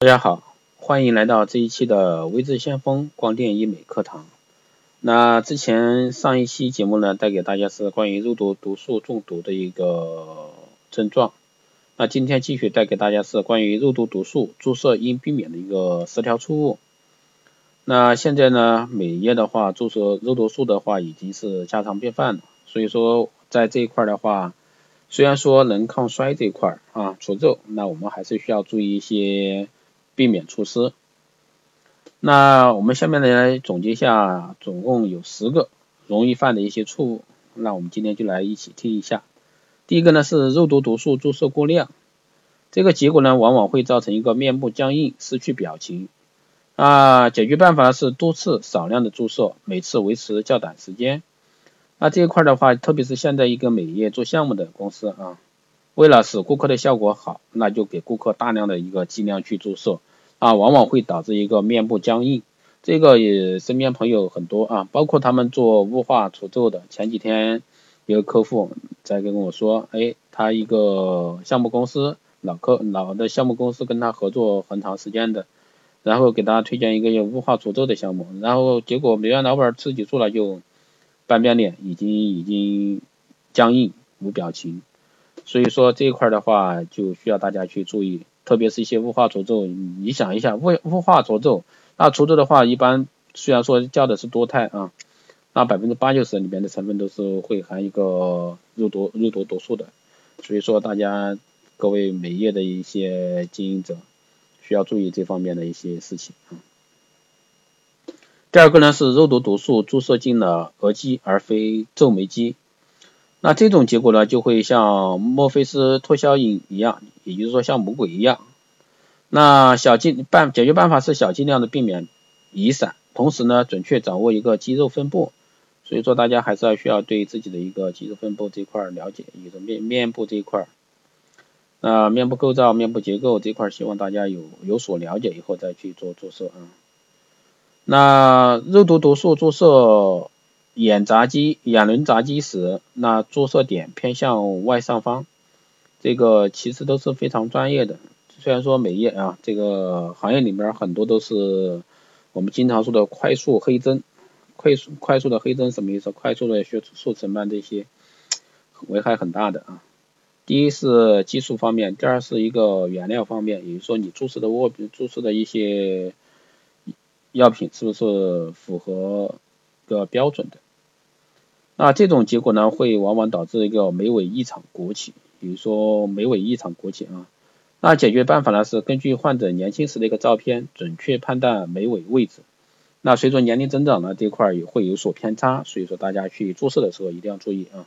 大家好，欢迎来到这一期的微智先锋光电医美课堂。那之前上一期节目呢，带给大家是关于肉毒毒素中毒的一个症状。那今天继续带给大家是关于肉毒毒素注射应避免的一个十条错误。那现在呢，美业的话注射肉毒素的话已经是家常便饭了，所以说在这一块的话。虽然说能抗衰这一块啊除皱，那我们还是需要注意一些避免措施。那我们下面呢来总结一下，总共有十个容易犯的一些错误。那我们今天就来一起听一下。第一个呢是肉毒毒素注射过量，这个结果呢往往会造成一个面部僵硬、失去表情。啊，解决办法是多次少量的注射，每次维持较短时间。那这一块的话，特别是现在一个美业做项目的公司啊，为了使顾客的效果好，那就给顾客大量的一个剂量去注射啊，往往会导致一个面部僵硬。这个也身边朋友很多啊，包括他们做雾化除皱的。前几天一个客户在跟我说，哎，他一个项目公司老客老的项目公司跟他合作很长时间的，然后给他推荐一个雾化除皱的项目，然后结果美院老板自己做了就。半边脸已经已经僵硬无表情，所以说这一块的话就需要大家去注意，特别是一些雾化除皱，你想一下雾雾化除皱，那除皱的话一般虽然说叫的是多肽啊，那百分之八九十里面的成分都是会含一个肉毒肉毒毒素的，所以说大家各位美业的一些经营者需要注意这方面的一些事情。第二个呢是肉毒毒素注射进了额肌而非皱眉肌，那这种结果呢就会像墨菲斯托效应一样，也就是说像魔鬼一样。那小剂办解决办法是小剂量的避免移散，同时呢准确掌握一个肌肉分布。所以说大家还是要需要对自己的一个肌肉分布这块了解，一个面面部这一块，那面部构造、面部结构这块希望大家有有所了解以后再去做注射啊。那肉毒毒素注射眼匝肌、眼轮匝肌时，那注射点偏向外上方，这个其实都是非常专业的。虽然说美业啊，这个行业里面很多都是我们经常说的快速黑针，快速快速的黑针什么意思？快速的血速成斑这些危害很大的啊。第一是技术方面，第二是一个原料方面，也就是说你注射的握注射的一些。药品是不是符合个标准的？那这种结果呢，会往往导致一个眉尾异常勃起，比如说眉尾异常勃起啊。那解决办法呢是根据患者年轻时的一个照片，准确判断眉尾位置。那随着年龄增长呢，这块也会有所偏差，所以说大家去注射的时候一定要注意啊。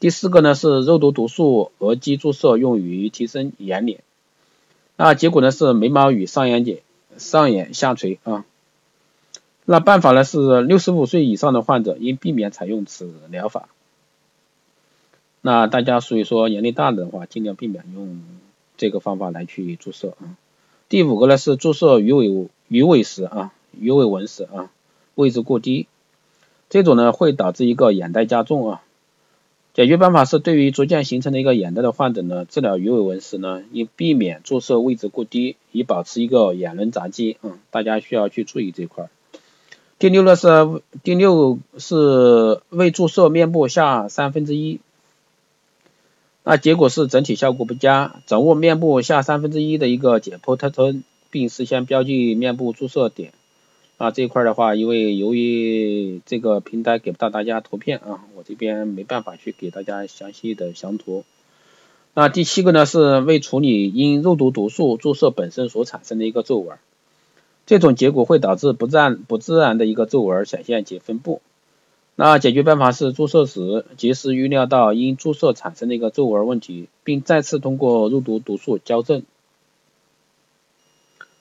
第四个呢是肉毒毒素额肌注射用于提升眼脸，那结果呢是眉毛与上眼睑。上眼下垂啊，那办法呢是六十五岁以上的患者应避免采用此疗法。那大家所以说年龄大的话，尽量避免用这个方法来去注射啊。第五个呢是注射鱼尾鱼尾时啊，鱼尾纹时啊，位置过低，这种呢会导致一个眼袋加重啊。解决办法是，对于逐渐形成的一个眼袋的患者呢，治疗鱼尾纹时呢，应避免注射位置过低，以保持一个眼轮匝肌。嗯，大家需要去注意这块。第六呢是第六是未注射面部下三分之一，那结果是整体效果不佳。掌握面部下三分之一的一个解剖特征，并事先标记面部注射点。啊，这一块的话，因为由于这个平台给不到大家图片啊，我这边没办法去给大家详细的详图。那第七个呢，是未处理因肉毒毒素注射本身所产生的一个皱纹，这种结果会导致不自然不自然的一个皱纹显现及分布。那解决办法是注射时及时预料到因注射产生的一个皱纹问题，并再次通过肉毒毒素矫正。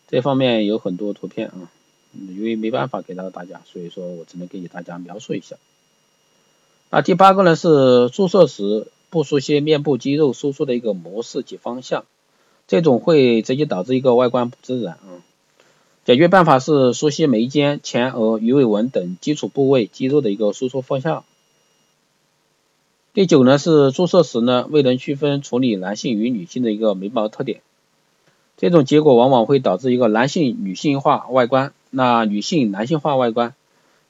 这方面有很多图片啊。因为没办法给到大家，所以说我只能给大家描述一下。那第八个呢是注射时不熟悉面部肌肉收缩的一个模式及方向，这种会直接导致一个外观不自然。解决办法是熟悉眉间、前额、鱼尾纹等基础部位肌肉的一个收缩方向。第九呢是注射时呢未能区分处理男性与女性的一个眉毛特点。这种结果往往会导致一个男性女性化外观，那女性男性化外观。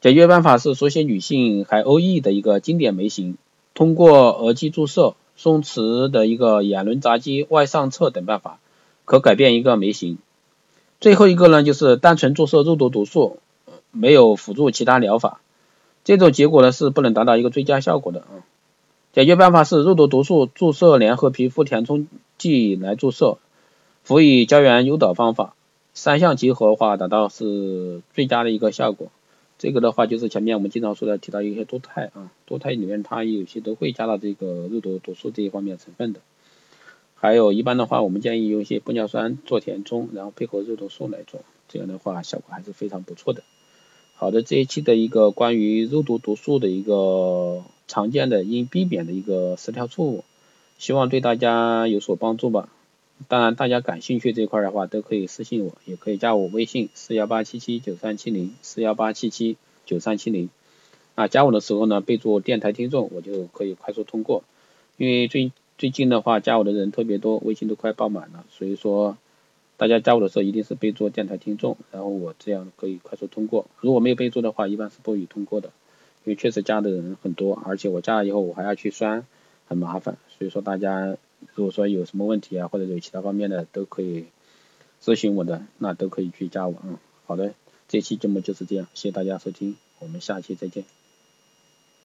解决办法是缩写女性海鸥翼的一个经典眉形，通过额肌注射、松弛的一个眼轮匝肌外上侧等办法，可改变一个眉形。最后一个呢，就是单纯注射肉毒毒素，没有辅助其他疗法，这种结果呢是不能达到一个最佳效果的啊。解决办法是肉毒毒素注射联合皮肤填充剂来注射，辅以胶原诱导方法，三项结合的话达到是最佳的一个效果。这个的话就是前面我们经常说的提到一些多肽啊，多肽里面它有些都会加到这个肉毒毒素这一方面成分的。还有一般的话，我们建议用一些玻尿酸做填充，然后配合肉毒素来做，这样的话效果还是非常不错的。好的，这一期的一个关于肉毒毒素的一个常见的应避免的一个十条错误，希望对大家有所帮助吧。当然，大家感兴趣这块的话，都可以私信我，也可以加我微信四幺八七七九三七零四幺八七七九三七零。啊，加我的时候呢，备注电台听众，我就可以快速通过。因为最最近的话，加我的人特别多，微信都快爆满了，所以说大家加我的时候一定是备注电台听众，然后我这样可以快速通过。如果没有备注的话，一般是不予通过的，因为确实加的人很多，而且我加了以后我还要去删，很麻烦，所以说大家。如果说有什么问题啊，或者有其他方面的，都可以咨询我的，那都可以去加我嗯。好的，这期节目就是这样，谢谢大家收听，我们下期再见。